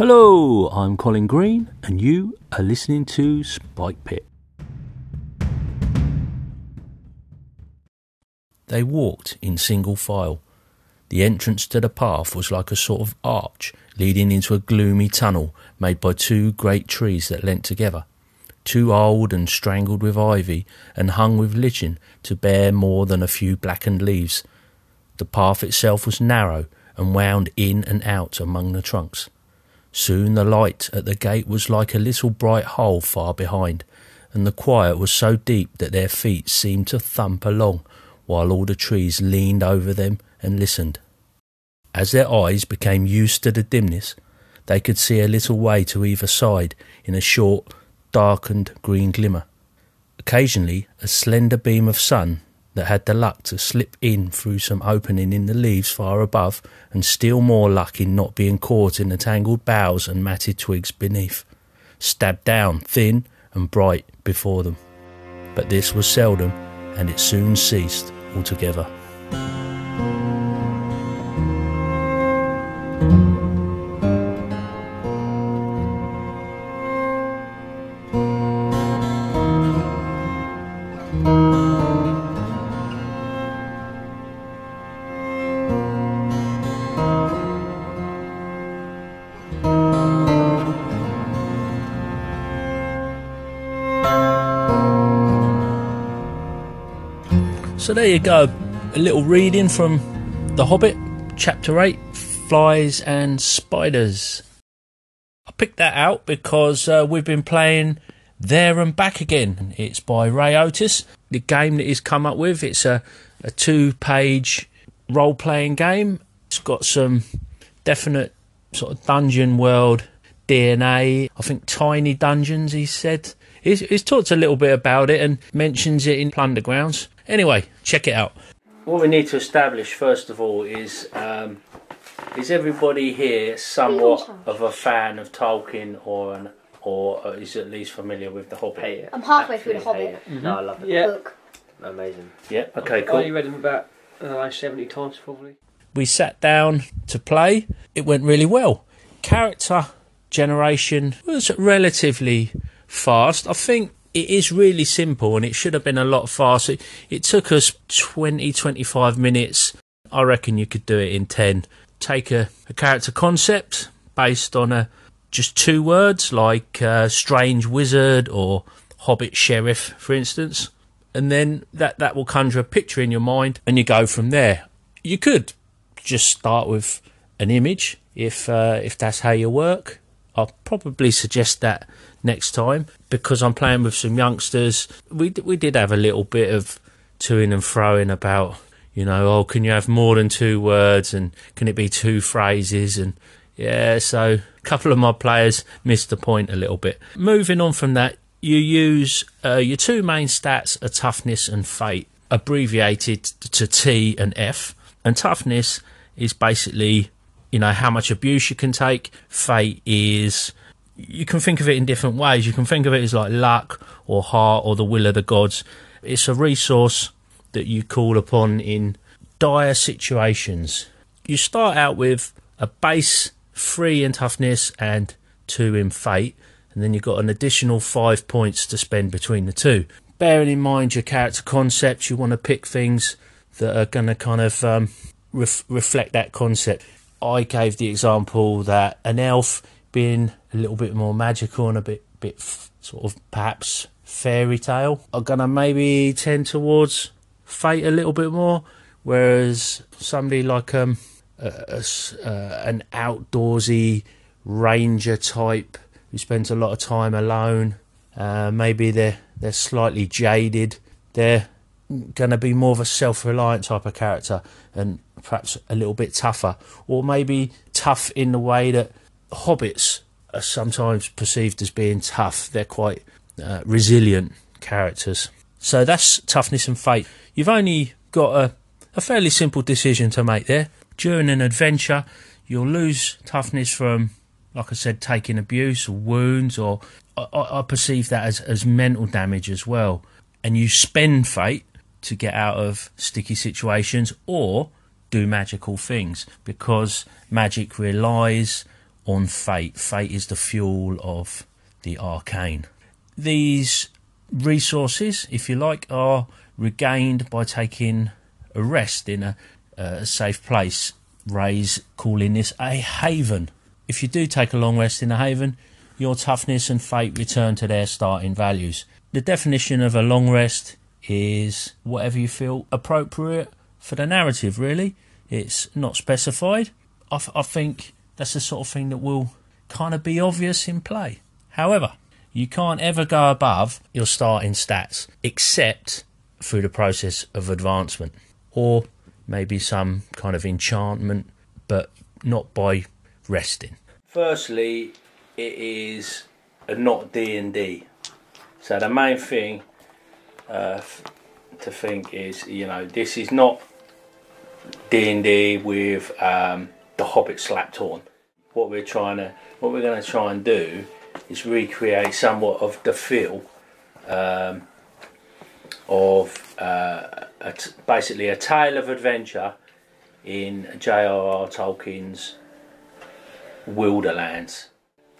Hello, I'm Colin Green, and you are listening to Spike Pit. They walked in single file. The entrance to the path was like a sort of arch leading into a gloomy tunnel made by two great trees that leant together, too old and strangled with ivy and hung with lichen to bear more than a few blackened leaves. The path itself was narrow and wound in and out among the trunks. Soon the light at the gate was like a little bright hole far behind, and the quiet was so deep that their feet seemed to thump along while all the trees leaned over them and listened. As their eyes became used to the dimness, they could see a little way to either side in a short, darkened green glimmer. Occasionally, a slender beam of sun that had the luck to slip in through some opening in the leaves far above, and still more luck in not being caught in the tangled boughs and matted twigs beneath, stabbed down thin and bright before them. But this was seldom, and it soon ceased altogether. There you go, a little reading from The Hobbit, Chapter 8 Flies and Spiders. I picked that out because uh, we've been playing There and Back Again. It's by Ray Otis. The game that he's come up with, it's a, a two page role playing game. It's got some definite sort of dungeon world DNA. I think tiny dungeons, he said. He's, he's talked a little bit about it and mentions it in Plundergrounds. Anyway, check it out. What we need to establish first of all is um, is everybody here somewhat of a fan of Tolkien or an or is at least familiar with the Hobbit? Hate it. I'm halfway through the Absolutely hate Hobbit it. No, I love it. Yeah, book. Amazing. Yeah. Okay. I've only read them about uh, like 70 times probably. We sat down to play. It went really well. Character generation was relatively fast. I think it is really simple and it should have been a lot faster. It took us 20, 25 minutes. I reckon you could do it in 10. Take a, a character concept based on a just two words like uh, strange wizard or hobbit sheriff, for instance. And then that, that will conjure a picture in your mind and you go from there. You could just start with an image if uh, if that's how you work. I'll probably suggest that next time because I'm playing with some youngsters. We we did have a little bit of toing and froing about, you know, oh, can you have more than two words and can it be two phrases and yeah, so a couple of my players missed the point a little bit. Moving on from that, you use uh, your two main stats are toughness and fate, abbreviated to T and F. And toughness is basically, you know, how much abuse you can take. Fate is, you can think of it in different ways. You can think of it as like luck or heart or the will of the gods. It's a resource that you call upon in dire situations. You start out with a base three in toughness and two in fate, and then you've got an additional five points to spend between the two. Bearing in mind your character concept, you want to pick things that are going to kind of um, ref- reflect that concept. I gave the example that an elf being a little bit more magical and a bit, bit f- sort of perhaps fairy tale are going to maybe tend towards fate a little bit more, whereas somebody like um, a, a uh, an outdoorsy ranger type who spends a lot of time alone, uh, maybe they're they're slightly jaded. They're going to be more of a self-reliant type of character and perhaps a little bit tougher, or maybe tough in the way that hobbits are sometimes perceived as being tough. They're quite uh, resilient characters. So that's toughness and fate. You've only got a, a fairly simple decision to make there. During an adventure, you'll lose toughness from, like I said, taking abuse or wounds, or I, I perceive that as, as mental damage as well. And you spend fate to get out of sticky situations or do magical things because magic relies on fate. Fate is the fuel of the arcane. These resources, if you like, are regained by taking a rest in a, a safe place. Ray's calling this a haven. If you do take a long rest in a haven, your toughness and fate return to their starting values. The definition of a long rest is whatever you feel appropriate for the narrative, really. It's not specified. I, I think that's the sort of thing that will kind of be obvious in play. However, you can't ever go above your starting stats except through the process of advancement or maybe some kind of enchantment, but not by resting. Firstly, it is not D and D. So the main thing uh, to think is, you know, this is not D and D with um, the Hobbit slapped on. What we're trying to, what we're going to try and do is recreate somewhat of the feel um, of uh, a t- basically a tale of adventure in J.R.R. Tolkien's Wilderlands.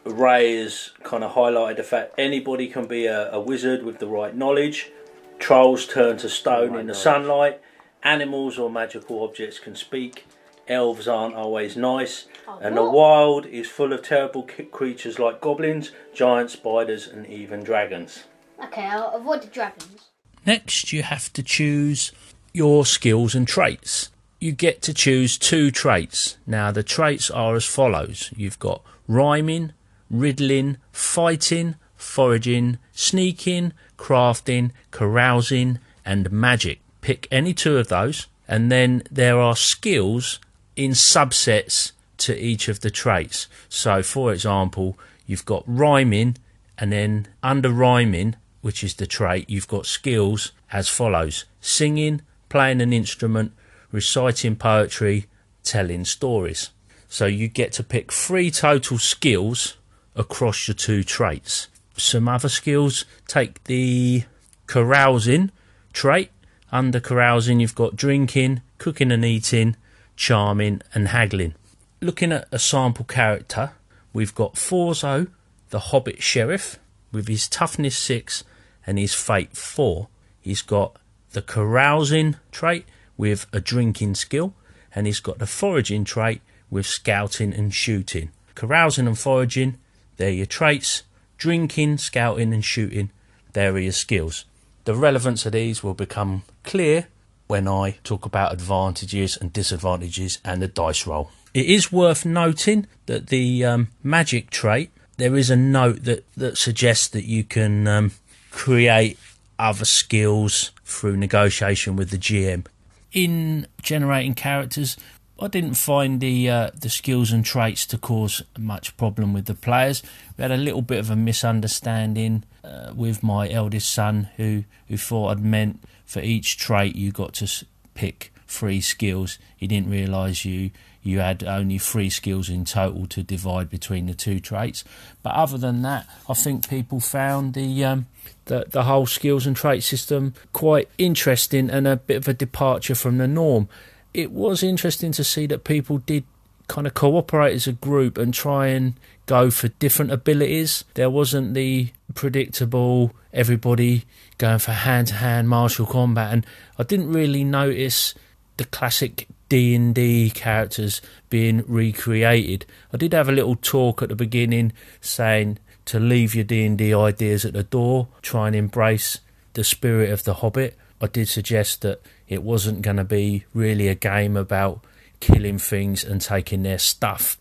Ray has kind of highlighted the fact anybody can be a, a wizard with the right knowledge. Trolls turn to stone Right in the sunlight. Animals or magical objects can speak. Elves aren't always nice. Oh, and the wild is full of terrible creatures like goblins, giant spiders, and even dragons. Okay, I'll avoid the dragons. Next, you have to choose your skills and traits. You get to choose two traits. Now, the traits are as follows you've got rhyming, riddling, fighting, foraging, sneaking, crafting, carousing, and magic. Pick any two of those, and then there are skills in subsets to each of the traits. So, for example, you've got rhyming, and then under rhyming, which is the trait, you've got skills as follows singing, playing an instrument, reciting poetry, telling stories. So you get to pick three total skills across your two traits. Some other skills take the carousing trait. Under carousing, you've got drinking, cooking and eating, charming, and haggling. Looking at a sample character, we've got Forzo, the Hobbit Sheriff, with his toughness 6 and his fate 4. He's got the carousing trait with a drinking skill, and he's got the foraging trait with scouting and shooting. Carousing and foraging, they're your traits. Drinking, scouting, and shooting, they're your skills. The relevance of these will become clear when I talk about advantages and disadvantages and the dice roll. It is worth noting that the um, magic trait, there is a note that, that suggests that you can um, create other skills through negotiation with the GM. In generating characters, I didn't find the uh, the skills and traits to cause much problem with the players. We had a little bit of a misunderstanding uh, with my eldest son, who who thought I'd meant for each trait you got to pick three skills. He didn't realise you you had only three skills in total to divide between the two traits. But other than that, I think people found the um, the, the whole skills and trait system quite interesting and a bit of a departure from the norm. It was interesting to see that people did kind of cooperate as a group and try and go for different abilities. There wasn't the predictable everybody going for hand to hand martial combat and I didn't really notice the classic D and D characters being recreated. I did have a little talk at the beginning saying to leave your D and D ideas at the door, try and embrace the spirit of the Hobbit. I did suggest that it wasn't going to be really a game about killing things and taking their stuff,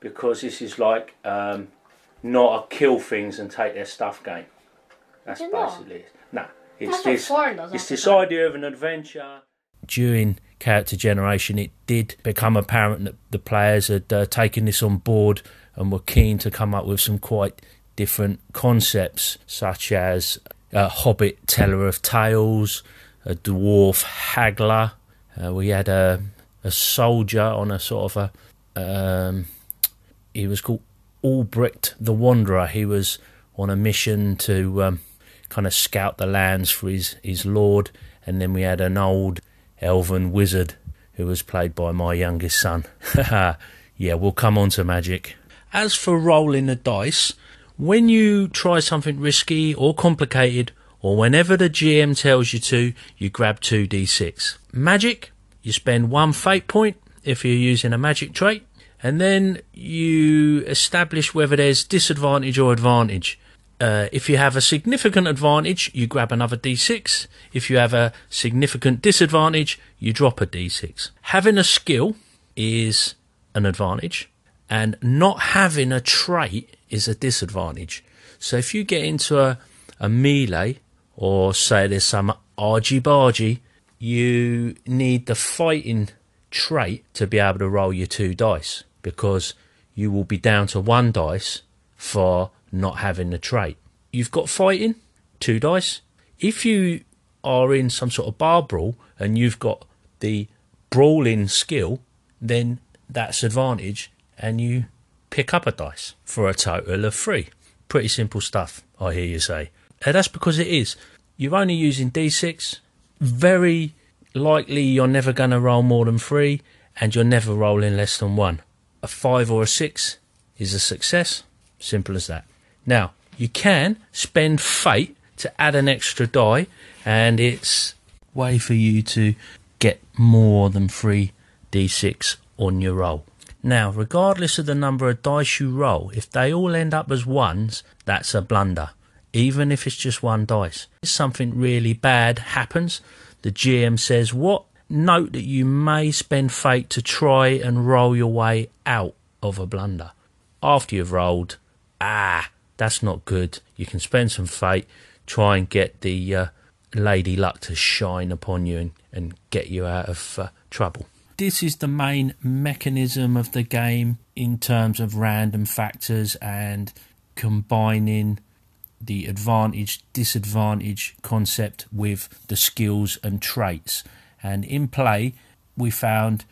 because this is like um, not a kill things and take their stuff game. That's Is it basically it. No, it's That's this. foreign. It's this idea of an adventure. During character generation, it did become apparent that the players had uh, taken this on board and were keen to come up with some quite different concepts, such as a hobbit teller of tales, a dwarf haggler. Uh, we had a a soldier on a sort of a. Um, he was called Albrecht the Wanderer. He was on a mission to um, kind of scout the lands for his, his lord. And then we had an old elven wizard who was played by my youngest son. yeah, we'll come on to magic. As for rolling the dice, when you try something risky or complicated, or whenever the GM tells you to, you grab 2d6. Magic, you spend one fate point if you're using a magic trait, and then you establish whether there's disadvantage or advantage. Uh, if you have a significant advantage, you grab another d6. If you have a significant disadvantage, you drop a d6. Having a skill is an advantage, and not having a trait is a disadvantage. So if you get into a, a melee, or say there's some argy bargy, you need the fighting trait to be able to roll your two dice because you will be down to one dice for not having the trait. You've got fighting, two dice. If you are in some sort of bar brawl and you've got the brawling skill, then that's advantage and you pick up a dice for a total of three. Pretty simple stuff, I hear you say. And that's because it is. You're only using d6. Very likely you're never going to roll more than three, and you're never rolling less than one. A five or a six is a success. Simple as that. Now, you can spend fate to add an extra die, and it's way for you to get more than three d6 on your roll. Now, regardless of the number of dice you roll, if they all end up as ones, that's a blunder. Even if it's just one dice. If something really bad happens, the GM says, What? Note that you may spend fate to try and roll your way out of a blunder. After you've rolled, ah, that's not good. You can spend some fate, try and get the uh, lady luck to shine upon you and, and get you out of uh, trouble. This is the main mechanism of the game in terms of random factors and combining the advantage disadvantage concept with the skills and traits. And in play, we found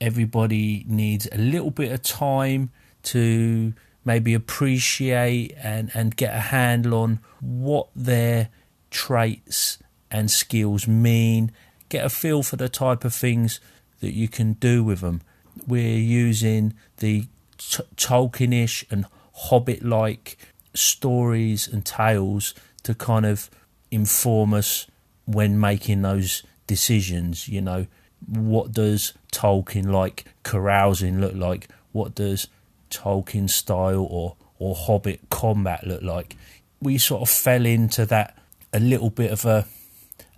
everybody needs a little bit of time to maybe appreciate and, and get a handle on what their traits and skills mean, get a feel for the type of things that you can do with them. We're using the t- Tolkienish and Hobbit like stories and tales to kind of inform us when making those decisions. You know, what does Tolkien like carousing look like? What does Tolkien style or or Hobbit combat look like? We sort of fell into that a little bit of a,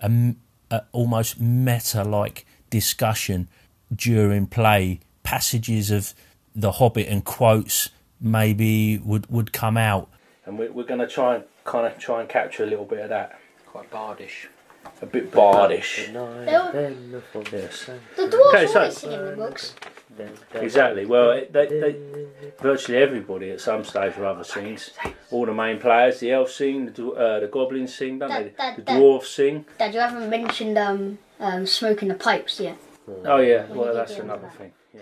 a, a almost meta like discussion during play. Passages of the Hobbit and quotes maybe would would come out and we're, we're going to try and kind of try and capture a little bit of that. Quite bardish. A bit bardish. The Yes. dwarves Okay, so- always sing in the books. Exactly. Well, it- they, they, virtually everybody at some stage or other sings. All the main players, the elves sing, the, dw- uh, the goblins sing, don't they? That- that- The that- dwarves sing. Dad, you haven't mentioned um, um, smoking the pipes yet. Oh yeah, well that's another thing. Yeah.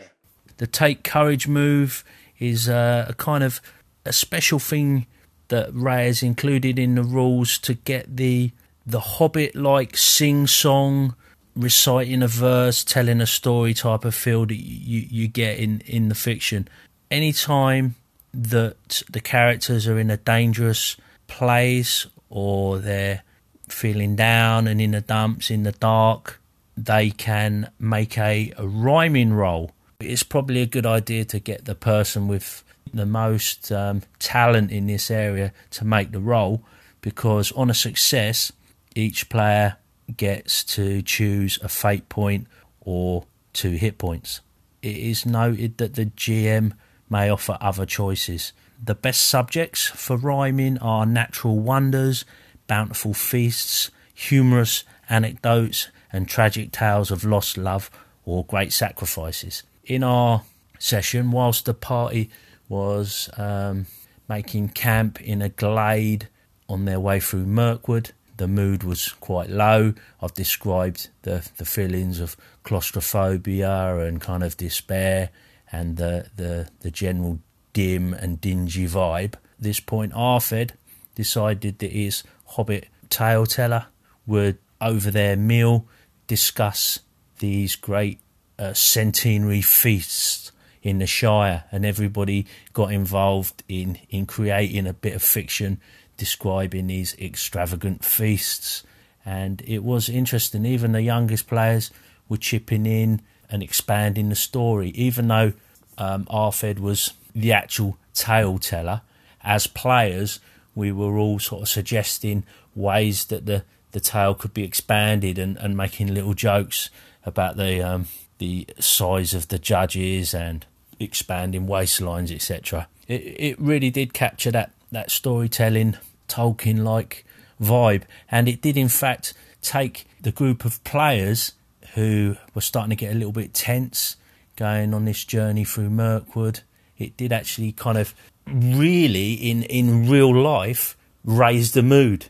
The take courage move is uh, a kind of a special thing that Ray has included in the rules to get the the Hobbit like sing song, reciting a verse, telling a story type of feel that you, you get in, in the fiction. Anytime that the characters are in a dangerous place or they're feeling down and in the dumps in the dark, they can make a, a rhyming roll. It's probably a good idea to get the person with the most um, talent in this area to make the roll because on a success, each player gets to choose a fate point or two hit points. It is noted that the GM may offer other choices. The best subjects for rhyming are natural wonders, bountiful feasts, humorous anecdotes, and tragic tales of lost love or great sacrifices. In our session, whilst the party was um, making camp in a glade on their way through Mirkwood, the mood was quite low. I've described the the feelings of claustrophobia and kind of despair and the the, the general dim and dingy vibe. At this point, Arfed decided that his hobbit tale teller would, over their meal, discuss these great uh, centenary feasts in the Shire, and everybody got involved in in creating a bit of fiction describing these extravagant feasts. And it was interesting. Even the youngest players were chipping in and expanding the story, even though um, Arfed was the actual tale teller. As players, we were all sort of suggesting ways that the, the tale could be expanded and, and making little jokes about the um, the size of the judges and expanding waistlines, etc. It it really did capture that that storytelling Tolkien like vibe, and it did in fact take the group of players who were starting to get a little bit tense going on this journey through Mirkwood. It did actually kind of really, in, in real life, raise the mood.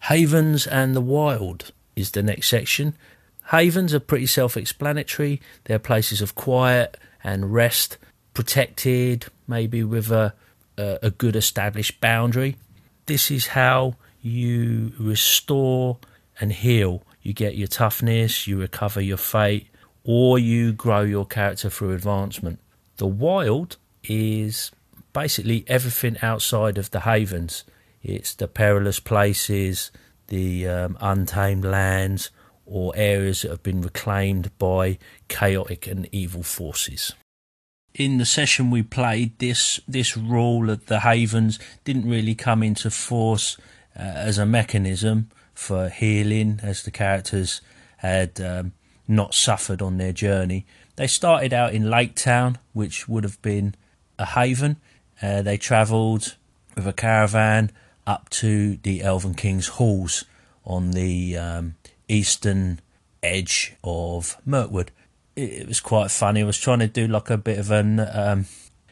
Havens and the Wild is the next section. Havens are pretty self explanatory. They're places of quiet and rest, protected, maybe with a, a, a good established boundary. This is how you restore and heal. You get your toughness, you recover your fate, or you grow your character through advancement. The wild is basically everything outside of the havens. It's the perilous places, the um, untamed lands, or areas that have been reclaimed by chaotic and evil forces. In the session we played, this this rule of the havens didn't really come into force uh, as a mechanism for healing, as the characters had um, not suffered on their journey. They started out in Lake Town, which would have been a haven. Uh, they travelled with a caravan up to the Elven King's halls on the um, eastern edge of Mirkwood. It, was quite funny. I was trying to do like a bit of an um,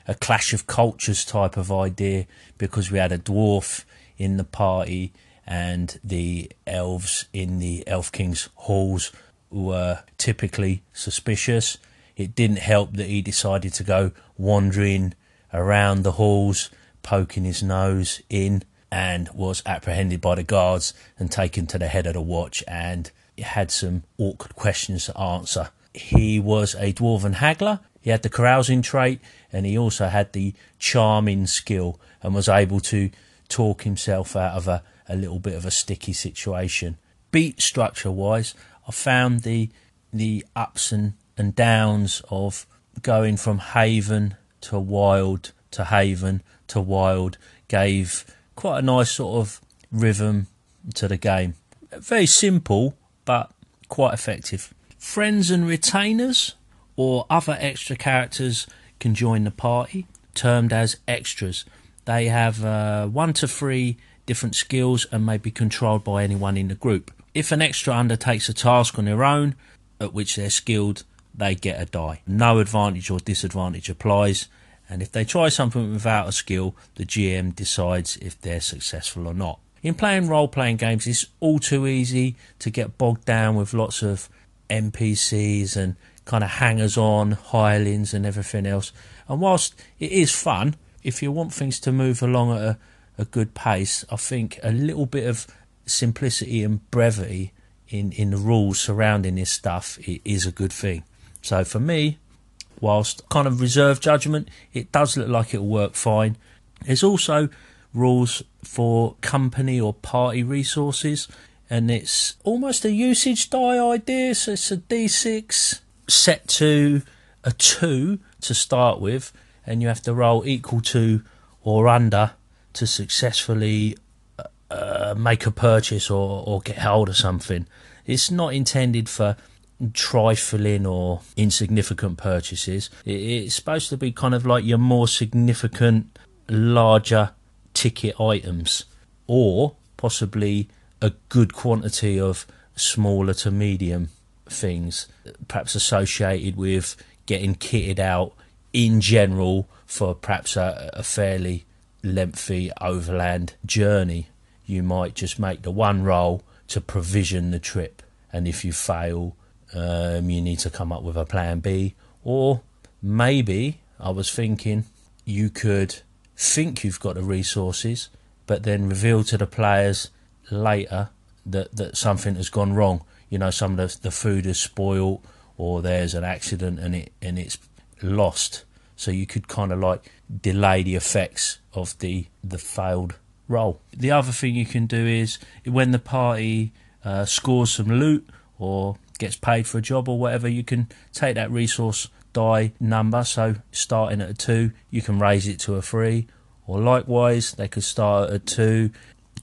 a clash of cultures type of idea because we had a dwarf in the party and the elves in the Elf King's halls were typically suspicious. It didn't help that he decided to go wandering around the halls, poking his nose in, and was apprehended by the guards and taken to the head of the watch and had some awkward questions to answer. He was a dwarven haggler. He had the carousing trait and he also had the charming skill and was able to talk himself out of a, a little bit of a sticky situation. Beat structure wise, I found the the ups and, and downs of going from haven to wild to haven to wild gave quite a nice sort of rhythm to the game. Very simple, but quite effective. Friends and retainers or other extra characters can join the party, termed as extras. They have uh, one to three different skills and may be controlled by anyone in the group. If an extra undertakes a task on their own, at which they're skilled, they get a die. No advantage or disadvantage applies, and if they try something without a skill, the GM decides if they're successful or not. In playing role playing games, it's all too easy to get bogged down with lots of NPCs and kind of hangers on, hirelings, and everything else. And whilst it is fun, if you want things to move along at a, a good pace, I think a little bit of simplicity and brevity in, in the rules surrounding this stuff is a good thing. So for me, whilst kind of reserve judgment, it does look like it'll work fine. There's also rules for company or party resources, and it's almost a usage die idea. So it's a d6 set to a 2 to start with, and you have to roll equal to or under to successfully uh, make a purchase or, or get hold of something. It's not intended for trifling or insignificant purchases. It's supposed to be kind of like your more significant, larger ticket items, or possibly a good quantity of smaller to medium things, perhaps associated with getting kitted out in general for perhaps a, a fairly lengthy overland journey. You might just make the one roll to provision the trip, and if you fail, um, you need to come up with a plan B. Or maybe I was thinking you could think you've got the resources, but then reveal to the players later that, that something has gone wrong. You know, some of the, the food is spoiled, or there's an accident and it and it's lost. So you could kind of like delay the effects of the the failed roll. The other thing you can do is when the party uh, scores some loot or gets paid for a job or whatever, you can take that resource die number. So starting at a two, you can raise it to a three, or likewise, they could start at a two,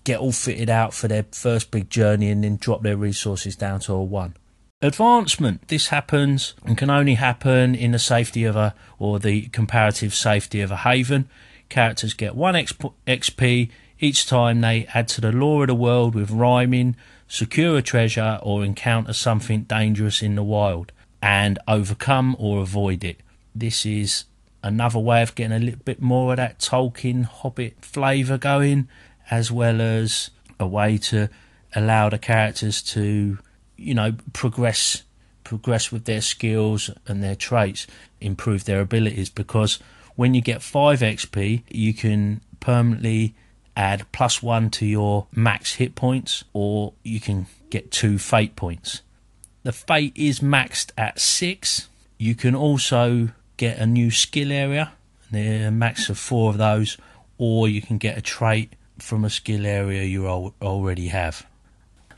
get all fitted out for their first big journey, and then drop their resources down to a one. Advancement. This happens and can only happen in the safety of a or the comparative safety of a haven. Characters get one XP each time they add to the lore of the world with rhyming, secure a treasure, or encounter something dangerous in the wild and overcome or avoid it. This is another way of getting a little bit more of that Tolkien Hobbit flavour going, as well as a way to allow the characters to, you know, progress progress with their skills and their traits, improve their abilities because when you get 5 XP, you can permanently add plus 1 to your max hit points or you can get 2 fate points. The fate is maxed at 6. You can also get a new skill area, a max of 4 of those, or you can get a trait from a skill area you already have.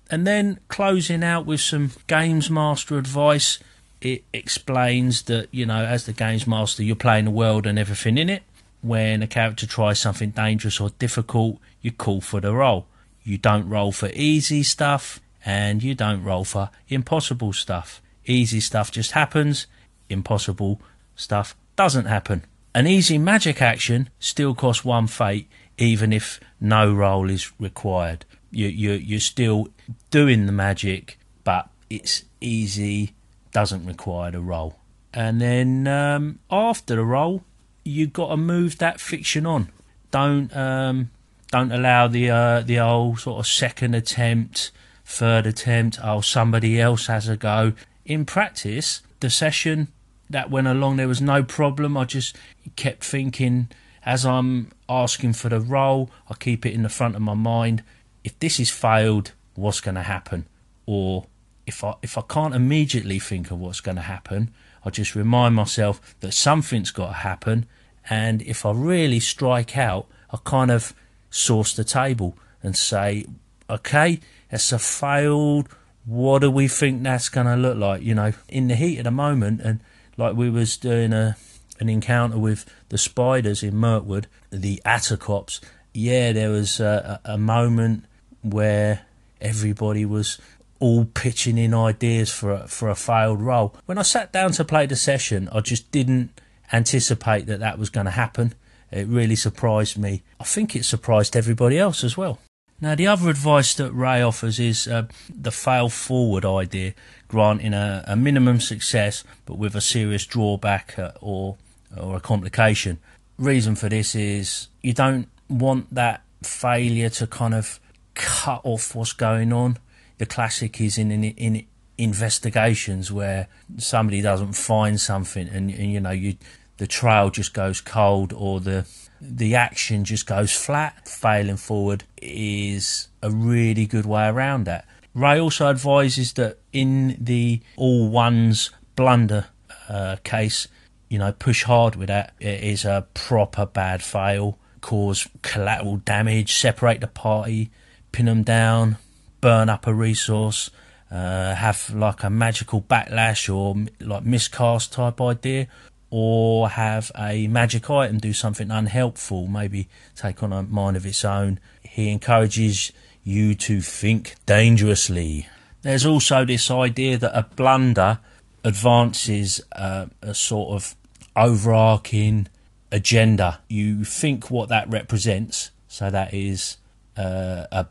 And then closing out with some Games Master advice. It explains that, you know, as the Games Master, you're playing the world and everything in it. When a character tries something dangerous or difficult, you call for the roll. You don't roll for easy stuff and you don't roll for impossible stuff. Easy stuff just happens, impossible stuff doesn't happen. An easy magic action still costs one fate, even if no roll is required. You, you, you're still doing the magic, but it's easy, doesn't require a roll. And then um, after the roll, you've got to move that fiction on. Don't um, don't allow the uh, the old sort of second attempt, third attempt. Oh, somebody else has a go. In practice, the session that went along, there was no problem. I just kept thinking as I'm asking for the roll, I keep it in the front of my mind. If this is failed, what's going to happen? Or if I if I can't immediately think of what's going to happen, I just remind myself that something's got to happen. And if I really strike out, I kind of source the table and say, okay, it's a failed. What do we think that's going to look like? You know, in the heat of the moment, and like we was doing a an encounter with the spiders in Mirkwood, the Attercops. Yeah, there was a, a moment where everybody was all pitching in ideas for a, for a failed role. When I sat down to play the session, I just didn't anticipate that that was going to happen. It really surprised me. I think it surprised everybody else as well. Now, the other advice that Ray offers is uh, the fail forward idea, granting a, a, minimum success but with a serious drawback uh, or or a complication. Reason for this is you don't want that failure to kind of cut off what's going on. The classic is in in, in investigations where somebody doesn't find something and, and you know you the trail just goes cold or the the action just goes flat, failing forward is a really good way around that. Ray also advises that in the all ones blunder uh, case, you know, push hard with that. It is a proper bad fail, cause collateral damage, separate the party, pin them down, burn up a resource, uh, have like a magical backlash or like miscast type idea, or have a magic item do something unhelpful, maybe take on a mind of its own. He encourages you to think dangerously. There's also this idea that a blunder advances uh, a sort of overarching agenda. You think what that represents, so that is uh, a.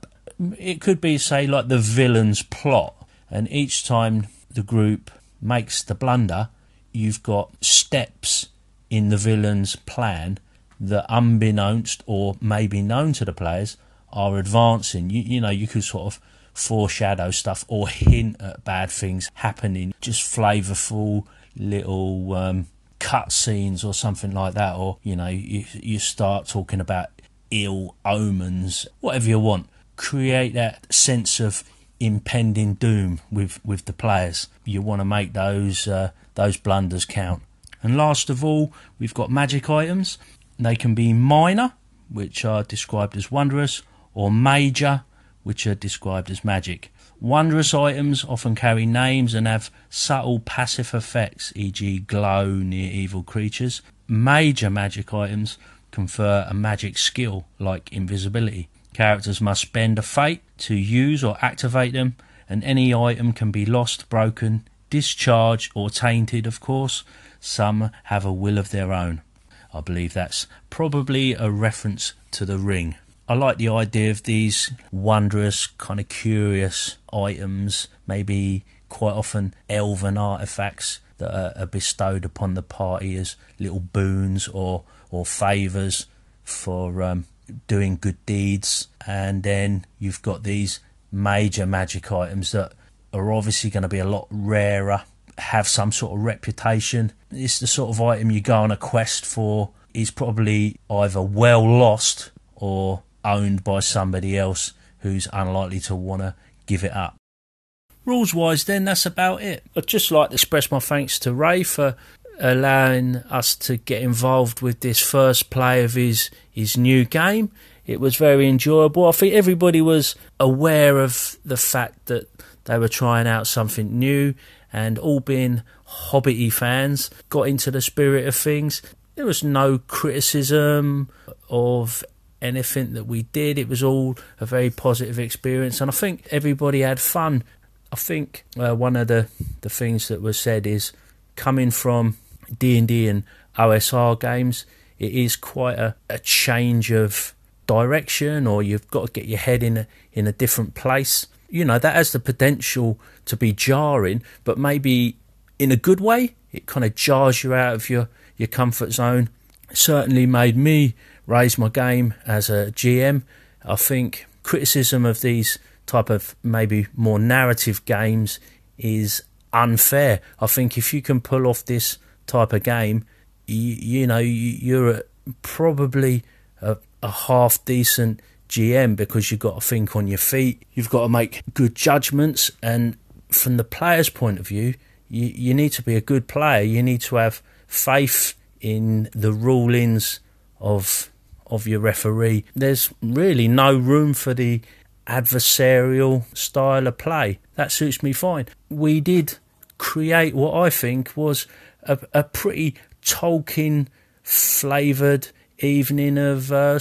It could be, say, like the villain's plot, and each time the group makes the blunder, you've got steps in the villain's plan that, unbeknownst or maybe known to the players, are advancing. You, you know, you could sort of foreshadow stuff or hint at bad things happening, just flavourful little um, cut scenes or something like that. Or, you know, you, you start talking about ill omens, whatever you want. Create that sense of impending doom with, with the players. You want to make those uh, those blunders count. And last of all, we've got magic items. They can be minor, which are described as wondrous, or major, which are described as magic. Wondrous items often carry names and have subtle passive effects, e.g., glow near evil creatures. Major magic items confer a magic skill, like invisibility. Characters must spend a fate to use or activate them, and any item can be lost, broken, discharged, or tainted, of course. Some have a will of their own. I believe that's probably a reference to the ring. I like the idea of these wondrous, kind of curious items, maybe quite often elven artifacts that are, bestowed upon the party as little boons or, or favours for um, doing good deeds. And then you've got these major magic items that are obviously going to be a lot rarer, have some sort of reputation. It's the sort of item you go on a quest for. Is probably either well lost or owned by somebody else who's unlikely to want to give it up. Rules wise, then, that's about it. I'd just like to express my thanks to Ray for allowing us to get involved with this first play of his, his new game. It was very enjoyable. I think everybody was aware of the fact that they were trying out something new and all being Hobbity fans got into the spirit of things. There was no criticism of anything that we did. It was all a very positive experience, and I think everybody had fun. I think uh, one of the, the things that was said is coming from D and OSR games, it is quite a, a change of direction, or you've got to get your head in a, in a different place. You know that has the potential to be jarring, but maybe in a good way. It kind of jars you out of your your comfort zone. Certainly made me raise my game as a GM. I think criticism of these type of maybe more narrative games is unfair. I think if you can pull off this type of game, you, you know you're probably a, a half decent GM because you've got to think on your feet. You've got to make good judgments, and from the player's point of view, you, you need to be a good player. You need to have faith in the rulings of of your referee. There's really no room for the adversarial style of play. That suits me fine. We did create what I think was a, a pretty Tolkien flavoured evening of uh,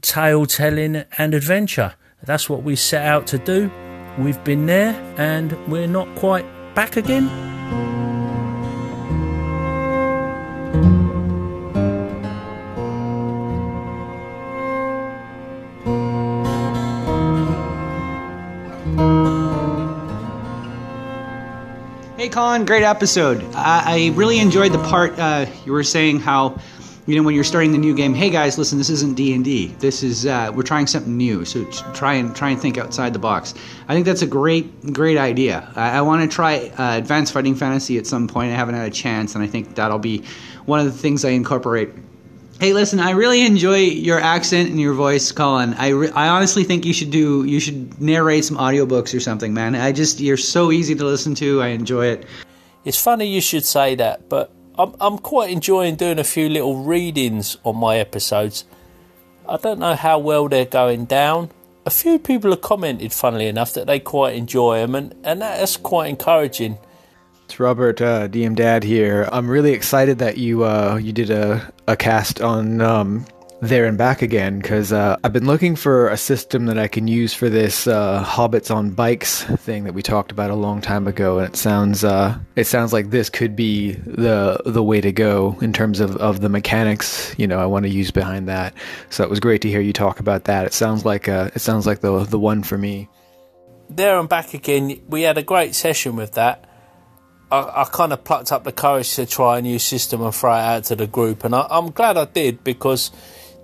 tale telling and adventure. That's what we set out to do. We've been there and we're not quite back again. Colin, great episode. I, I really enjoyed the part uh, you were saying how, you know, when you're starting the new game. Hey guys, listen, this isn't D and D. This is uh, we're trying something new. So try and try and think outside the box. I think that's a great great idea. I, I want to try uh, Advanced Fighting Fantasy at some point. I haven't had a chance, and I think that'll be one of the things I incorporate Hey, listen, I really enjoy your accent and your voice, Colin. I, re- I honestly think you should do you should narrate some audiobooks or something, man. I just you're so easy to listen to. I enjoy it. It's funny you should say that, but I'm I'm quite enjoying doing a few little readings on my episodes. I don't know how well they're going down. A few people have commented, funnily enough, that they quite enjoy them, and, and that's quite encouraging. It's Robert, uh, DM Dad here. I'm really excited that you uh, you did a, a cast on um, there and back again because uh, I've been looking for a system that I can use for this uh, hobbits on bikes thing that we talked about a long time ago, and it sounds uh, it sounds like this could be the the way to go in terms of, of the mechanics. You know, I want to use behind that. So it was great to hear you talk about that. It sounds like uh, it sounds like the the one for me. There and back again. We had a great session with that. I, I kind of plucked up the courage to try a new system and throw it out to the group, and I, I'm glad I did because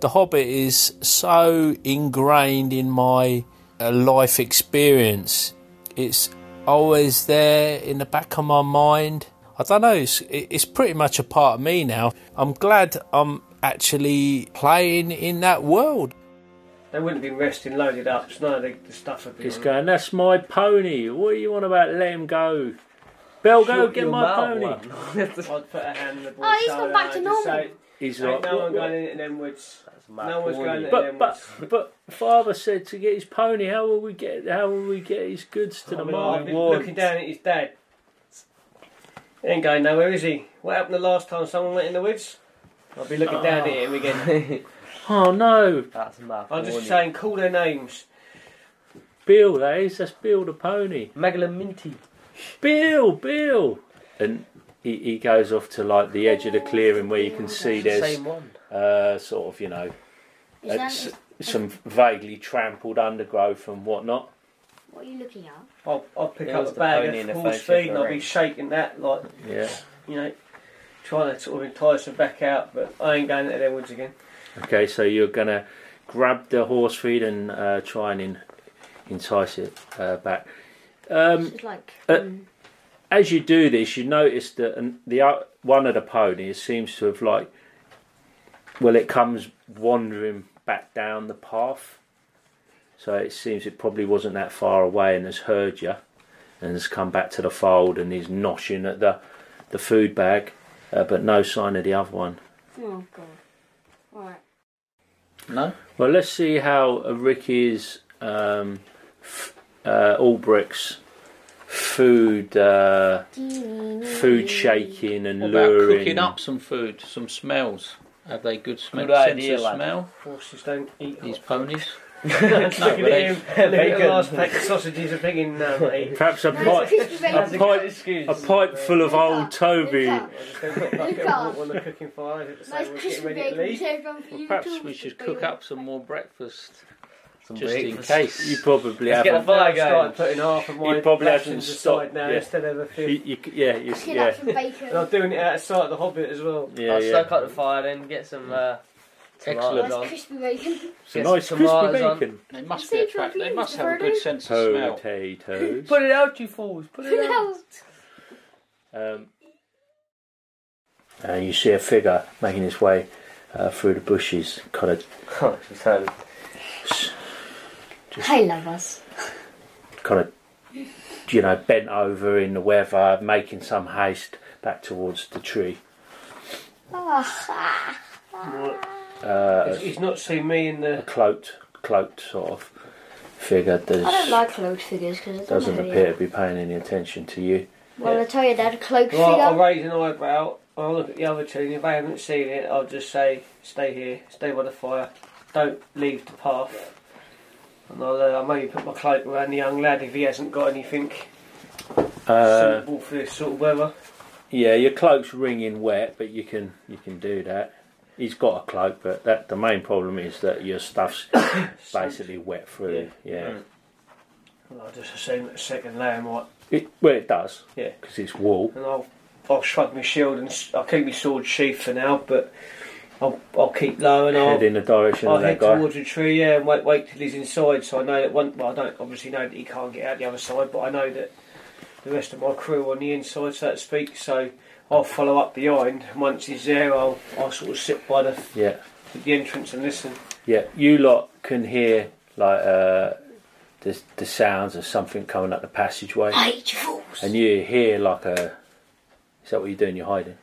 The Hobbit is so ingrained in my uh, life experience. It's always there in the back of my mind. I don't know, it's, it's pretty much a part of me now. I'm glad I'm actually playing in that world. They wouldn't have been resting loaded up, so none of the, the stuff would be. It's going, that's my pony. What do you want about let him go? Bill, go get my pony. I'd put a hand on the boy's Oh, he's gone shoulder back and to I'd normal. say, He's Ain't like, no "What- one what-" going in them woods. That's my No one's pony. going in but them but woods. but father said to get his pony. How will we get? How will we get his goods to I the mean, market? I've been looking down at his dad. He ain't going nowhere, is he? What happened the last time someone went in the woods? I'll be looking down at him again. Oh no, That's my I'm just pony. saying, call their names. Bill, that is. That's Bill the pony. Megalaminty. Bill, Bill, and he, he goes off to like the edge of the clearing where you can see It's there's same one. uh, sort of you know Is that, s- is, some vaguely trampled undergrowth and whatnot. what are you looking at? I'll, I'll pick It up was a the bag pony in of the horse photo feed and I'll be ring. shaking that, like, Yeah. you know, trying to sort of entice them back out, but I ain't going into their woods again. Okay, so you're gonna grab the horse feed and uh, try and in, entice it uh, back. Um, It's like uh, um, as you do this, you notice that an- the o- one of the ponies seems to have like, well, it comes wandering back down the path. So it seems it probably wasn't that far away and has heard you, and has come back to the fold and is noshing at the the food bag, uh, but no sign of the other one. oh god. Alright. No? Well, let's see how uh, Ricky's um, f- uh, Albrecht's food uh, food shaking and What about luring. cooking up some food, some smells? Have they good smell? Good sense idea, of lad. smell? Horses don't eat These hot. ponies. Looking but at him, look at the Bacon. last pack of sausages are thinking, no, mate. Perhaps a pipe, a pipe, excuse. a pipe full of old Toby. Luca. I just don't put a bucket of water on the cooking fire at the Nice we're getting crispy ready to bacon. leave. Save one for you perhaps too, we Mr. should Bailey. cook up some more breakfast, Some just in case. You probably Let's get haven't. a fire I've started going. putting half of my You probably haven't stopped, now yeah. instead of a You, fifth. you, yeah, you, Get yeah, some bacon. And I'm doing it outside the Hobbit as well. yeah, I'll yeah. stoke up the fire then, get some uh, tomatoes nice crispy bacon. Some Get nice some crispy tomatoes on. bacon. They must be from attract- They must have a good sense of smell. Potatoes. Put it out, you fools. Put Put it it out. out. Um, and you see a figure making its way uh, through the bushes, kind of, She's turned. Hey, lovers. kind of, you know, bent over in the weather, making some haste back towards the tree. Ah, Uh, He's, he's not seen me in a the. cloaked, cloaked sort of figure I don't like cloaked figures because it doesn't know who appear you to be paying any attention to you. are. Well, I tell you that cloaked Well, I'll raise an eyebrow. I'll look at the other two, and if I haven't seen it, I'll just say, "Stay here, stay by the fire, don't leave the path." And I'll, uh, maybe put my cloak around the young lad if he hasn't got anything Uh, suitable for this sort of weather. yeah, your cloak's wringing wet, but you can you can do that. He's got a cloak, but that the main problem is that your stuff's basically wet through. Yeah, Well, I'll just assume that a second layer might, It, well, it does. Yeah. because it's wool. and I'll I'll shrug my shield and I'll keep my sword sheathed for now, but I'll I'll keep low and I'll Head in the direction I'll of that head guy. towards the tree, yeah, and wait, wait till he's inside. So I know that one. Well, I don't obviously know that he can't get out the other side, but I know that the rest of my crew are on the inside, so to speak. So I'll follow up behind. and Once he's there, I'll I'll sort of sit by the Yeah, the entrance and listen. yeah. You lot can hear like uh, the the sounds of something coming up the passageway, I hate you fools. and you hear like a. Is that what you're doing? You're hiding.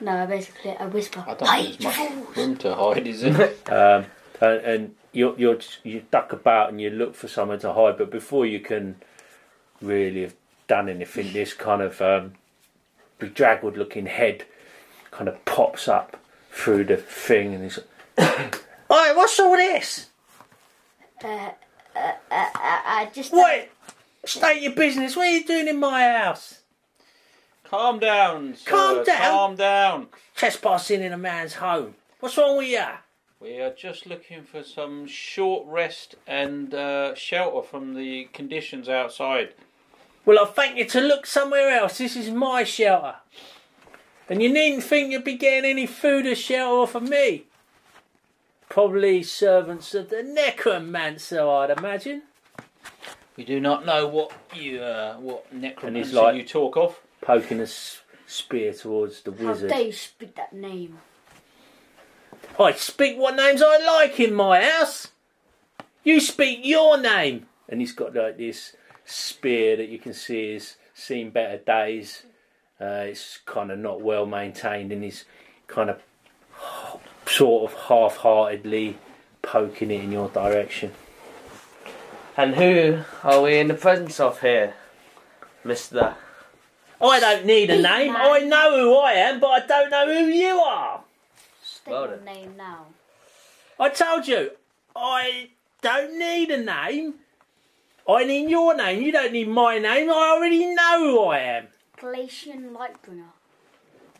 No, basically, I whisper. I don't I think hate you there's much room to hide, is it? um, and, and you you you duck about and you look for somewhere to hide, but before you can really have done anything, this kind of um, bedraggled looking head kind of pops up through the thing, and he's like, "Oi, what's all this? Uh, uh, uh, I just. Wait, state your business. What are you doing in my house? Calm down, sir. Calm down? Calm down. Trespassing in a man's home. What's wrong with you?" We are just looking for some short rest and uh, shelter from the conditions outside. Well, I thank you to look somewhere else. This is my shelter. And you needn't think you'll be getting any food or shelter off of me. Probably servants of the necromancer, I'd imagine. We do not know what you, uh, what necromancy like- you talk of. Poking a s- spear towards the How wizard. dare you speak that name? I speak what names I like in my house. You speak your name. And he's got like this spear that you can see is seen better days. Uh, it's kind of not well maintained, and he's kind of sort of half-heartedly poking it in your direction. And who are we in the presence of here, Mister? I don't need a Big name. man. I know who I am, but I don't know who you are. State Well your then. name now. I told you, I don't need a name. I need your name. You don't need my name. I already know who I am. Galatian Lightbringer.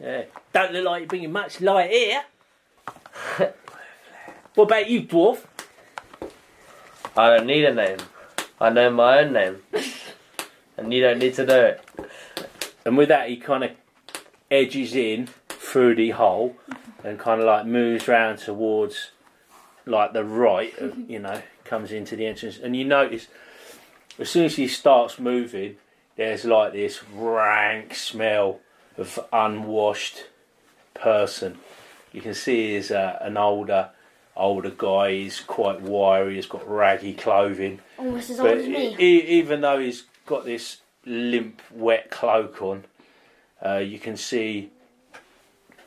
Yeah. Don't look like you're bringing much light here. what about you, dwarf? I don't need a name. I know my own name, and you don't need to know it. And with that, he kind of edges in through the hole and kind of like moves round towards like the right, of, you know, comes into the entrance. And you notice as soon as he starts moving, there's like this rank smell of unwashed person. You can see he's uh, an older, older guy. He's quite wiry. He's got raggy clothing. Almost as old as me. even though he's got this limp, wet cloak on, uh, you can see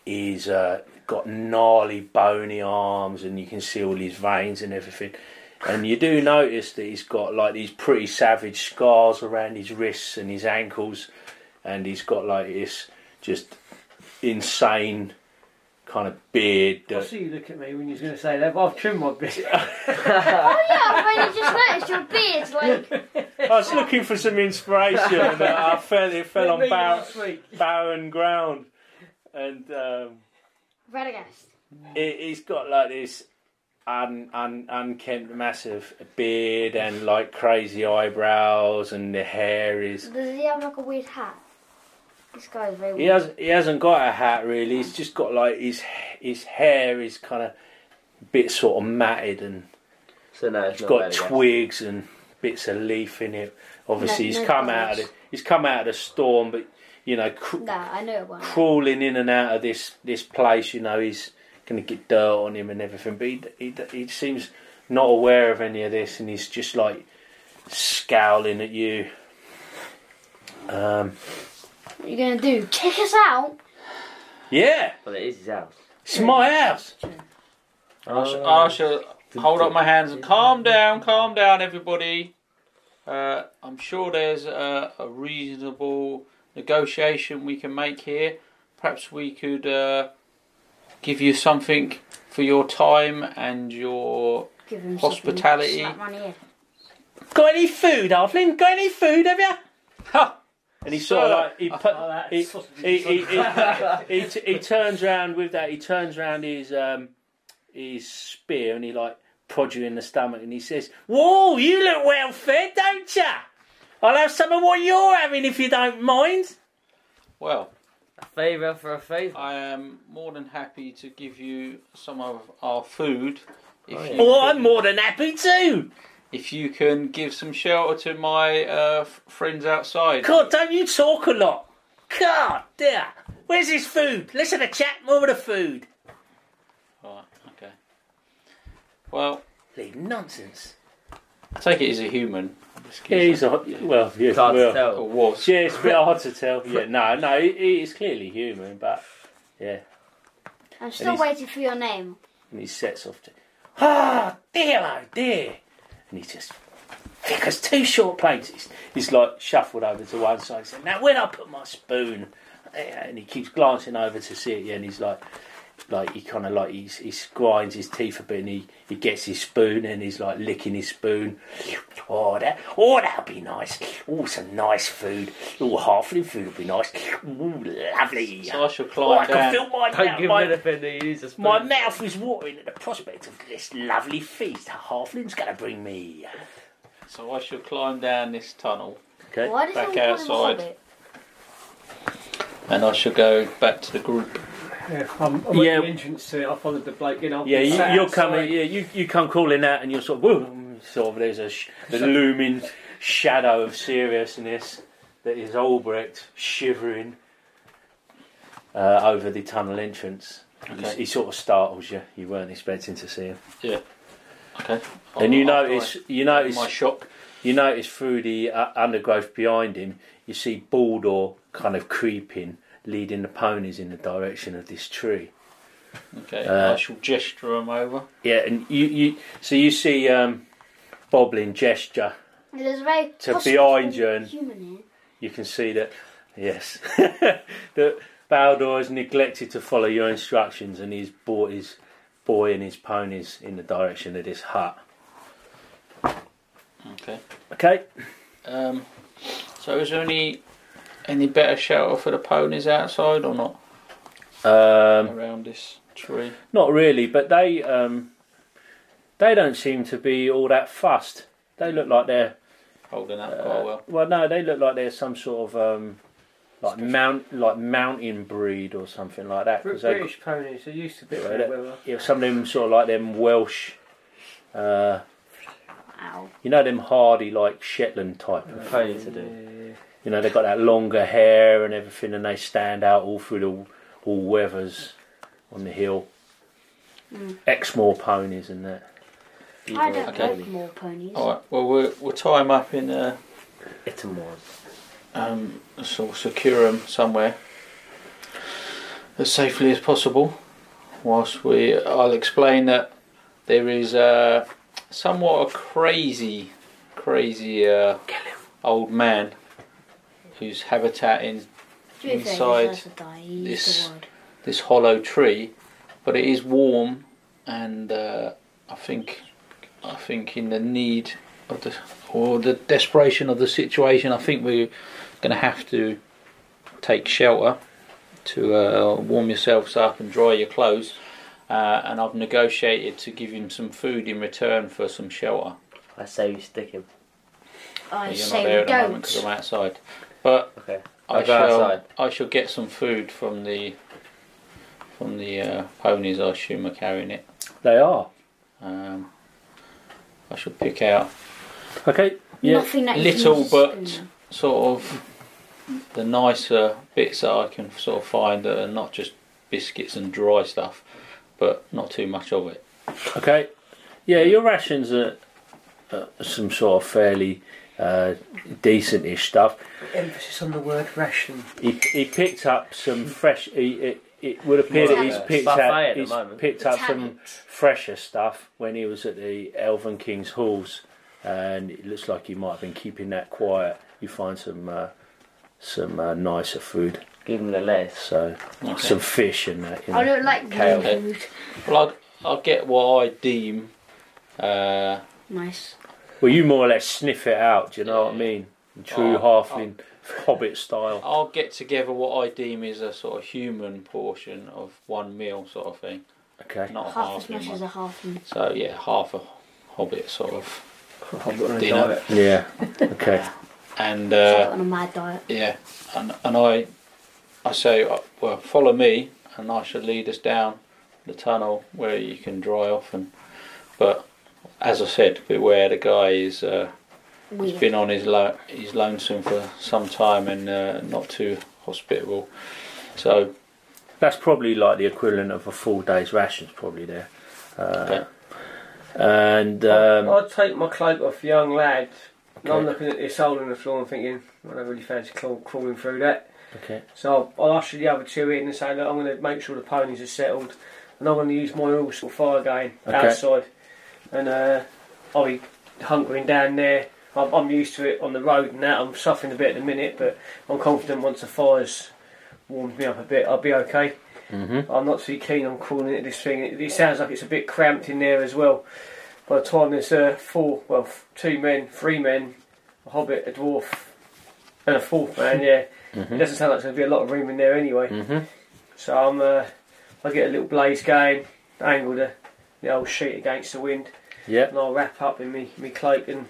he's uh, got gnarly, bony arms, and you can see all his veins and everything. And you do notice that he's got like these pretty savage scars around his wrists and his ankles, and he's got like this just insane kind of beard. I see you look at me when you're going to say that, but I've trimmed my beard. Oh yeah, I've only just noticed your beard. like. I was looking for some inspiration, and I fell, it fell on Me bar- barren ground, and um, Radagast. he, he's got like this un, un, unkempt, massive beard and like crazy eyebrows, and the hair is. Does he have like a weird hat? This guy's very He weird. has he hasn't got a hat really. He's just got like his his hair is kind of a bit sort of matted and So no, it's It's not got bad, I guess. twigs and bits of leaf in it. Obviously, No- he's no come out of the, he's come out of the storm, but you know, cr- Nah, I know it won't. crawling in and out of this this place. You know, he's going to get dirt on him and everything. But he, he he seems not aware of any of this, and he's just like scowling at you. Um, What are you gonna do? Kick us out? yeah, Well, it is his house. it's my house. I shall, I shall hold up my hands and calm down, calm down, everybody. Uh, I'm sure there's a, a reasonable negotiation we can make here. Perhaps we could uh, give you something for your time and your. Give Hospitality. Slap on the head. Got any food, Halfling? Got any food, have you? Ha! And he sort of like he put, Oh, that he, he, he, he, he, he turns around with that. He turns around his um, his spear and he like prods you in the stomach and he says, "Whoa, you look well fed, don't ya? I'll have some of what you're having if you don't mind." Well, A favour for a favour. I am more than happy to give you some of our food. If Oh, you yeah. Oh, I'm more than happy too. If you can give some shelter to my uh, f- friends outside. God, don't you talk a lot? God, dear. Where's his food? Listen to have chat more of the food. Right, okay. Well, Leave nonsense. I take it he's a human. Yeah, he's a, well, yeah, It's hard well, to tell. Or was. Yeah, it's a bit hard to tell. Yeah, no, no, he, he is clearly human, but yeah. I'm still he's- waiting for your name. And he sets off to, ah, dear, oh dear. And he just, as two short plates. He's, he's like shuffled over to one side said, now where'd I put my spoon? And he keeps glancing over to see it, yeah, and he's like, like he kind of like he's, he grinds his teeth a bit and he, he gets his spoon and he's like licking his spoon. Oh, that, oh, that'll be nice. Oh, some nice food. Oh, halfling food will be nice. Ooh, lovely. So I shall climb Oh, I climb can down. feel my, Don't mouth, give my, him anything to use a spoon. my mouth is watering at the prospect of this lovely feast Halfling's going to bring me. So I shall climb down this tunnel Okay. Why does Back he call him a outside. and I shall go back to the group. Yeah, I'm, I'm Yeah. at the entrance to it. I followed the bloke in. I've Yeah, you, sat you're coming. Yeah, you, you come calling out, and you're sort of, whoa, sort of. There's a sh- the looming shadow of seriousness that is Albrecht shivering uh, over the tunnel entrance. He- Okay. He, sort of startles you. You weren't expecting to see him, Yeah. Okay. and you After notice, I- you notice, my shock. you notice through the uh, undergrowth behind him, you see Baldur kind of creeping, leading the ponies in the direction of this tree. Okay, Uh, I shall gesture them over. Yeah, and you, you so you see um, Boblin gesture. There's a very To behind you and- You can see that, yes, that Baldur has neglected to follow your instructions, and he's brought his boy and his ponies in the direction of this hut. Okay. Okay. Um, so is there any any better shelter for the ponies outside or not Um, around this tree? Not really, but they um, they don't seem to be all that fussed. They look like they're Holding up uh, quite well. well. No, they look like they're some sort of um, like mount like mountain breed or something like that. Br- 'cause they- British ponies, they're used to a bit of Right, weather. yeah, some of them sort of like them Welsh. Uh, Ow. you know them hardy like Shetland type. of Pony to do. Yeah. You know they've got that longer hair and everything, and they stand out all through the all weathers on the hill. Mm. Exmoor ponies and that. I don't Okay. like more ponies. All right. Well, we'll we'll tie them up in uh, Itamor. um, sort of secure them somewhere as safely as possible. Whilst we, I'll explain that there is uh, somewhat a crazy, crazy uh, old man whose habitat in To fair, inside deserves to die. He used this- this hollow tree, but it is warm, and uh, I think, I think in the need of the or the desperation of the situation, I think we're going to have to take shelter to uh, warm yourselves up and dry your clothes. Uh, and I've negotiated to give him some food in return for some shelter. I say we stick him. I You're not say there we at the moment because. I'm outside, but Okay. I I'll go shall. outside. I shall get some food from the from the uh, ponies. I assume are carrying it. They are Um, I shall pick out okay. Yeah. Nothing that you little can use a but spoon. sort of the nicer bits that I can sort of find that are not just biscuits and dry stuff, but not too much of it. Okay. Yeah, your rations are, are some sort of fairly uh, decent-ish stuff. Emphasis on the word ration. He, he picked up some fresh. He, it, it would appear that he's picked at up. He's moment. picked up some fresher stuff when he was at the Elven King's halls, and it looks like he might have been keeping that quiet. You find some uh, some uh, nicer food, Give him the less. so Okay. some fish and that. You know. I don't like Kale. food. Well, I'll, I'll get what I deem. Uh, Nice. Well, you more or less sniff it out. Do you know what I mean? In true Oh, halfling hobbit style. I'll get together what I deem is a sort of human portion of one meal, sort of thing. Okay. Not a Half half. as much meal. as a half. and- So yeah, half a hobbit sort of I've on a Dinner. diet. Yeah. Okay. and uh, on a mad diet. yeah, and and I I say uh, well follow me and I shall lead us down the tunnel where you can dry off and but as I said beware the guy is uh, he's Weird. been on his lo- his lonesome for some time and uh, not too hospitable so That's probably like the equivalent of a full day's rations, probably there. Uh, Okay. And um, I'd take my cloak off young lad. And I'm looking at this hole in the floor and thinking, I don't really fancy crawl- crawling through that. okay, So I'll, I'll usher the other two in and say, look, I'm going to make sure the ponies are settled. And I'm going to use my awesome fire going Okay. outside. And uh, I'll be hunkering down there. I'm, I'm used to it on the road and that. I'm suffering a bit at the minute, but I'm confident once the fire's warmed me up a bit, I'll be okay. hmm I'm not too keen on crawling into this thing. It, it sounds like it's a bit cramped in there as well. By the time there's uh, four, well, f- two men, three men, a hobbit, a dwarf, and a fourth man, yeah, it doesn't sound like there's going to be a lot of room in there anyway. hmm So I'm, uh, I get a little blaze going, angle the, the old sheet against the wind, yeah, and I'll wrap up in me, me cloak and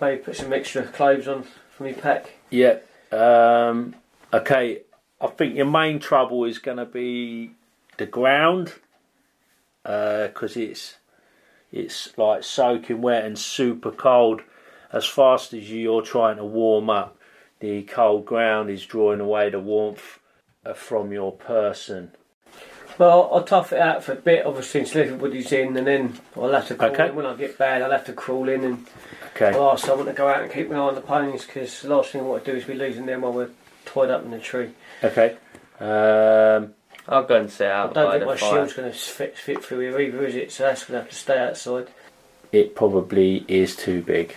maybe put some extra clothes on for me pack. yeah. Um, okay, I think your main trouble is going to be the ground because it's it's like soaking wet and super cold. As fast as you're trying to warm up, the cold ground is drawing away the warmth uh, from your person. Well, I'll tough it out for a bit, obviously, until everybody's in, and then I'll have to crawl Okay. in. When I get bad, I'll have to crawl in and Okay. I'll ask someone to go out and keep an eye on the ponies because the last thing I want to do is be losing them while we're tied up in the tree. Okay. Um, I'll go and sit I don't think my fire. shield's going to fit, fit through here either, is it? So that's going to have to stay outside. it probably is too big.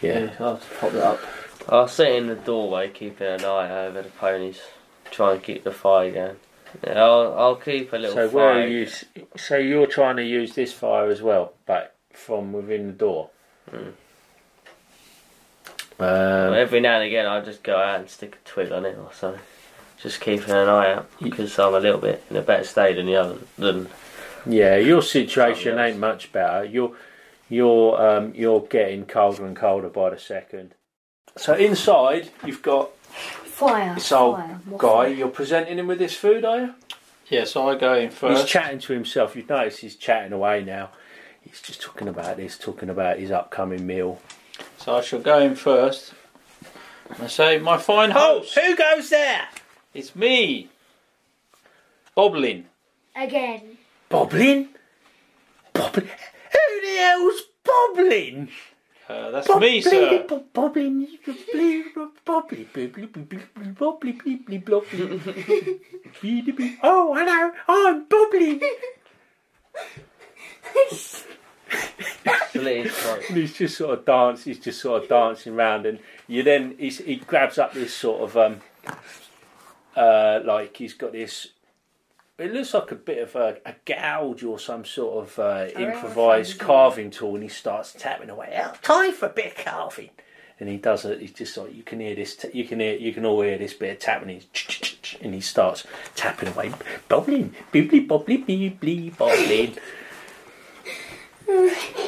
Yeah. I'll have to pop that up. I'll sit in the doorway, keeping an eye over the ponies, try and keep the fire going. Yeah, I'll, I'll keep a little So fire. where are you? s- So you're trying to use this fire as well, but from within the door. Mm. Um, Every now and again, I'll just go out and stick a twig on it or something. Just keeping an eye out because I'm a little bit in a better state than the other. Than yeah, your situation ain't much better. You're you're um, you're getting colder and colder by the second. So inside you've got Fire. this old fire. Guy. fire. You're presenting him with this food, are you? Yeah, so I go in first. He's chatting to himself. You've noticed he's chatting away now. He's just talking about this, talking about his upcoming meal. so I shall go in first. I say, my fine oh, host, who goes there? it's me, Boblin. Again. Boblin? Boblin? Who the hell's Boblin? Uh, that's me, sir. Oh, hello, I'm Boblin. split his throat. And he's just sort of dance. He's just sort of dancing around, and you then he's, he grabs up this sort of um, uh, like he's got this. It looks like a bit of a, a gouge or some sort of uh, improvised carving tool, and he starts tapping away. Oh, time for a bit of carving, and he does it. He's just like you can hear this. T- you can hear. You can all hear this bit of tapping. He's and he starts tapping away, bobbling, bibbly bobbly, bibbly bobbling.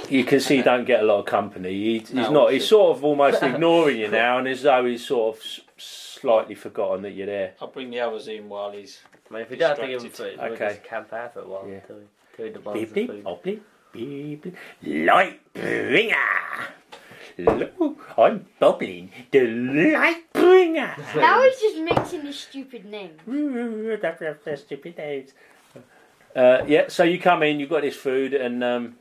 You can see he don't get a lot of company. He, he's No, not. He's sort of almost ignoring you now, and as though he's sort of slightly forgotten that you're there. I'll bring the others in while he's. I mean, if we don't have to give him food, we'll Okay. just camp out for a while Yeah. until we until he demands the Bibbly food. bobbly, bibbly, light bringer. Hello, I'm Bobbling, the light bringer. Now he's just mixing his stupid name. Stupid names. Uh, yeah, so you come in, you've got this food, and um,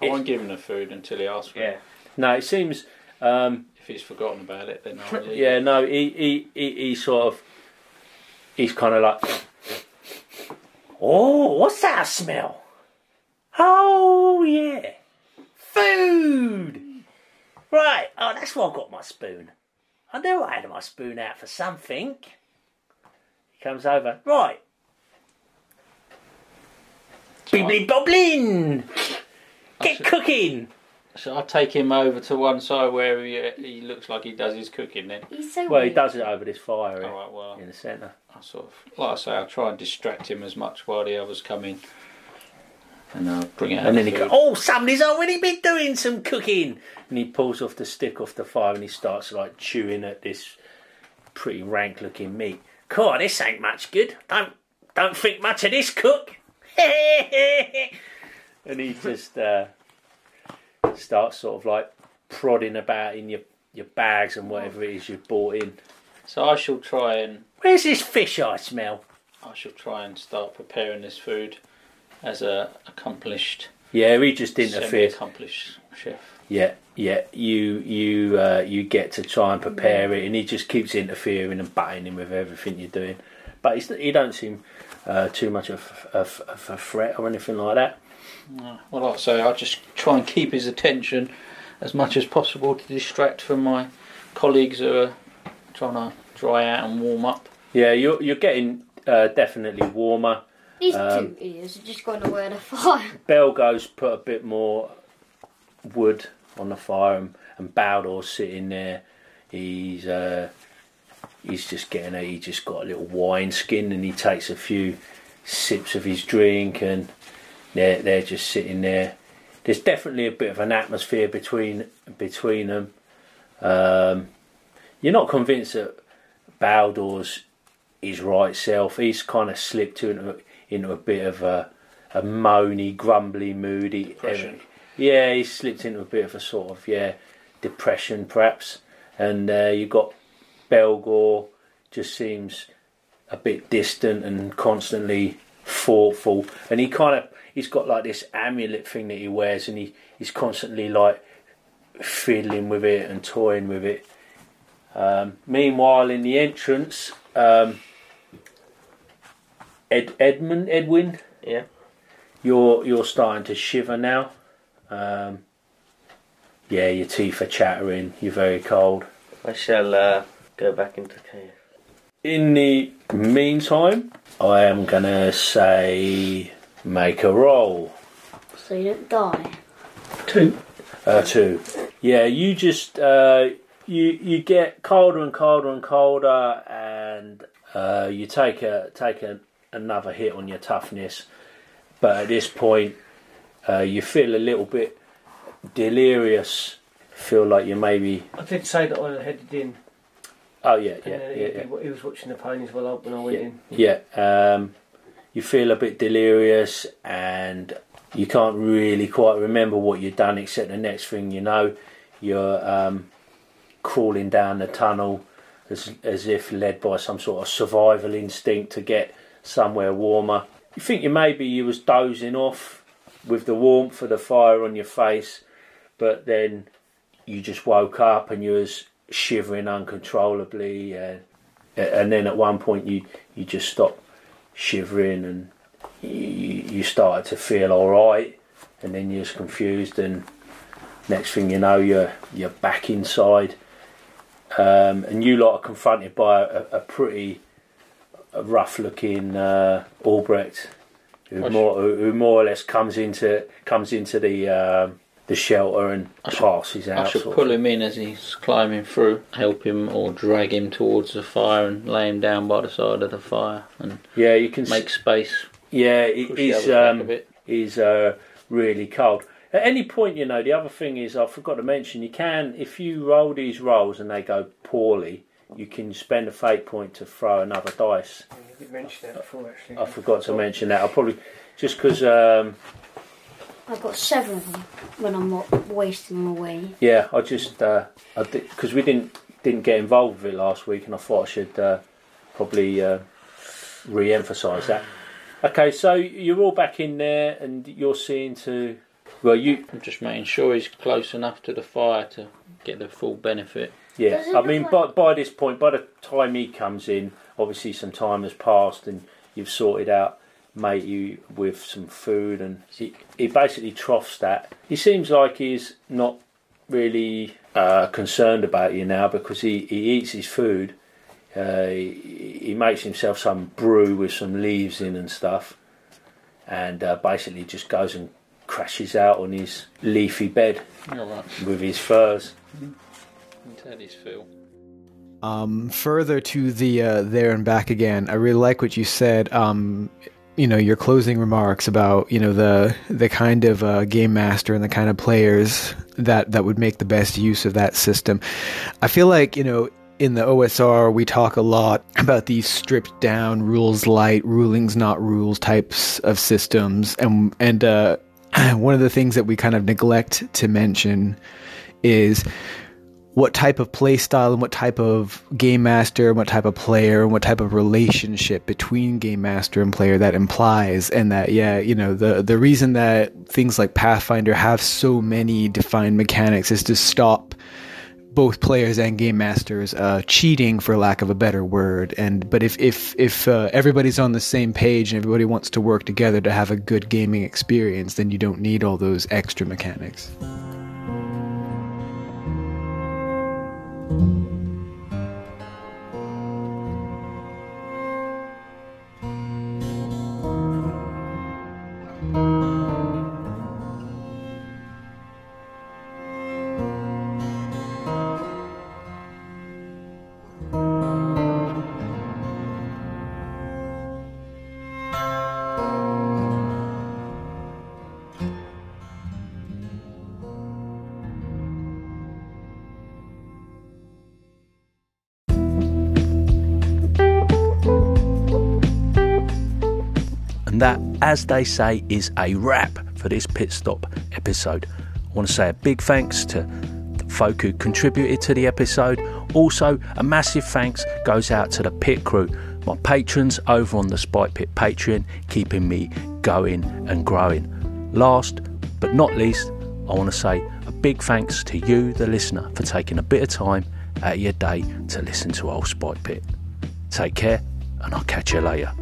I won't give him the food until he asks for Yeah. it. no, it seems um, If he's forgotten about it, then I'll eat Yeah, no, he, he, he, he sort of, he's kind of like, oh, what's that smell? Oh, yeah, food. Right, oh, that's why I got my spoon. I knew I had my spoon out for something. He comes over, right. Bibbly bobbling! Get cooking! So I'll take him over to one side where he, he looks like he does his cooking then. He's so Well, he weird. does it over this fire here Alright, well, in the centre. I sort of, like I say, I'll try and distract him as much while the others come in. And I'll bring out And the then he goes, "Oh, somebody's already been doing some cooking." And he pulls off the stick off the fire and he starts like chewing at this pretty rank-looking meat. God, this ain't much good. Don't don't think much of this, cook. and he just uh, starts sort of like prodding about in your your bags and whatever it is you've bought in. So I shall try and Where's this fish I smell? I shall try and start preparing this food as a accomplished, Yeah, he just interfered. semi-accomplished chef. Yeah, yeah. You you uh, you get to try and prepare it, and he just keeps interfering and butting in with everything you're doing. But he don't seem uh, too much of, of, of a threat or anything like that. Well, like I say, I'll just try and keep his attention as much as possible to distract from my colleagues who are trying to dry out and warm up. Yeah, you're you're getting uh, definitely warmer. These Um, two idiots are just going to wear the fire. Belgo's put a bit more wood on the fire, and, and Baldor's sitting there. He's uh, he's just getting a he just got a little wine skin, and he takes a few sips of his drink, and they're they're just sitting there. There's definitely a bit of an atmosphere between between them. Um, you're not convinced that Baldor's his right self. He's kind of slipped into into a bit of a a moany, grumbly, moody. Depression. Yeah, he's slipped into a bit of a sort of yeah depression, perhaps. And uh, you got Belgor, just seems a bit distant and constantly thoughtful, and he kind of he's got like this amulet thing that he wears, and he he's constantly like fiddling with it and toying with it. Um, meanwhile, in the entrance, um, Ed, Edmund Edwin, Yeah. you're you're starting to shiver now. Um, yeah, your teeth are chattering. You're very cold. I shall uh, go back into cave. In the meantime, I am gonna say make a roll. So you don't die. Two. Uh, two. Yeah, you just uh, you you get colder and colder and colder, and uh, you take a take a, another hit on your toughness. But at this point, uh, you feel a little bit delirious. Feel like you maybe. I did say that I headed in, Oh yeah, and yeah, yeah. he, yeah. he was watching the ponies while I, when I went in. Yeah, um, you feel a bit delirious and you can't really quite remember what you've done, except the next thing you know, you're um, crawling down the tunnel as, as if led by some sort of survival instinct to get somewhere warmer. You think you maybe you was dozing off with the warmth of the fire on your face, but then you just woke up and you was shivering uncontrollably and and then at one point you you just stopped shivering and you, you started to feel all right and then you're just confused and next thing you know you're you're back inside. Um, and you lot are confronted by a, a pretty rough looking uh, Albrecht who more who, who more or less comes into comes into the um, the shelter and I should- passes out I should pull him in as he's climbing through, help him or drag him towards the fire and lay him down by the side of the fire and yeah you can s- make space. yeah it Push the is others back a um, bit. is uh, really cold. At any point, you know, the other thing is I forgot to mention you can if you roll these rolls and they go poorly, you can spend a fate point to throw another dice. You did mention that before, actually. I forgot to mention that. I'll probably just because um, I've got seven of them when I'm not wasting them away. yeah, I just uh, I because we didn't didn't get involved with it last week, and I thought I should uh, probably uh, re-emphasise that. Okay, so you're all back in there, and you're seeing to well, you I'm just making sure he's close enough to the fire to get the full benefit. Yeah, Does it I look mean, like- by by this point, by the time he comes in, obviously some time has passed, and you've sorted out mate you with some food, and he he basically troughs that. He seems like he's not really uh, concerned about you now because he, he eats his food. Uh, he, he makes himself some brew with some leaves in and stuff, and uh, basically just goes and crashes out on his leafy bed All right, with his furs. that is Phil. Um, further to the uh, there and back again, I really like what you said. Um, you know, your closing remarks about you know the the kind of uh, game master and the kind of players that that would make the best use of that system. I feel like you know in the OSR we talk a lot about these stripped down rules light rulings not rules types of systems and and uh, one of the things that we kind of neglect to mention is what type of play style and what type of game master and what type of player and what type of relationship between game master and player that implies and that yeah you know the the reason that things like pathfinder have so many defined mechanics is to stop both players and game masters uh, cheating for lack of a better word. And but if if if uh, everybody's on the same page and everybody wants to work together to have a good gaming experience then you don't need all those extra mechanics And as they say, is a wrap for this pit stop episode. I want to say a big thanks to the folk who contributed to the episode. Also, a massive thanks goes out to the pit crew my patrons over on the Spike Pit Patreon, keeping me going and growing. Last but not least, I want to say a big thanks to you, the listener, for taking a bit of time out of your day to listen to Old Spike Pit. Take care, and I'll catch you later.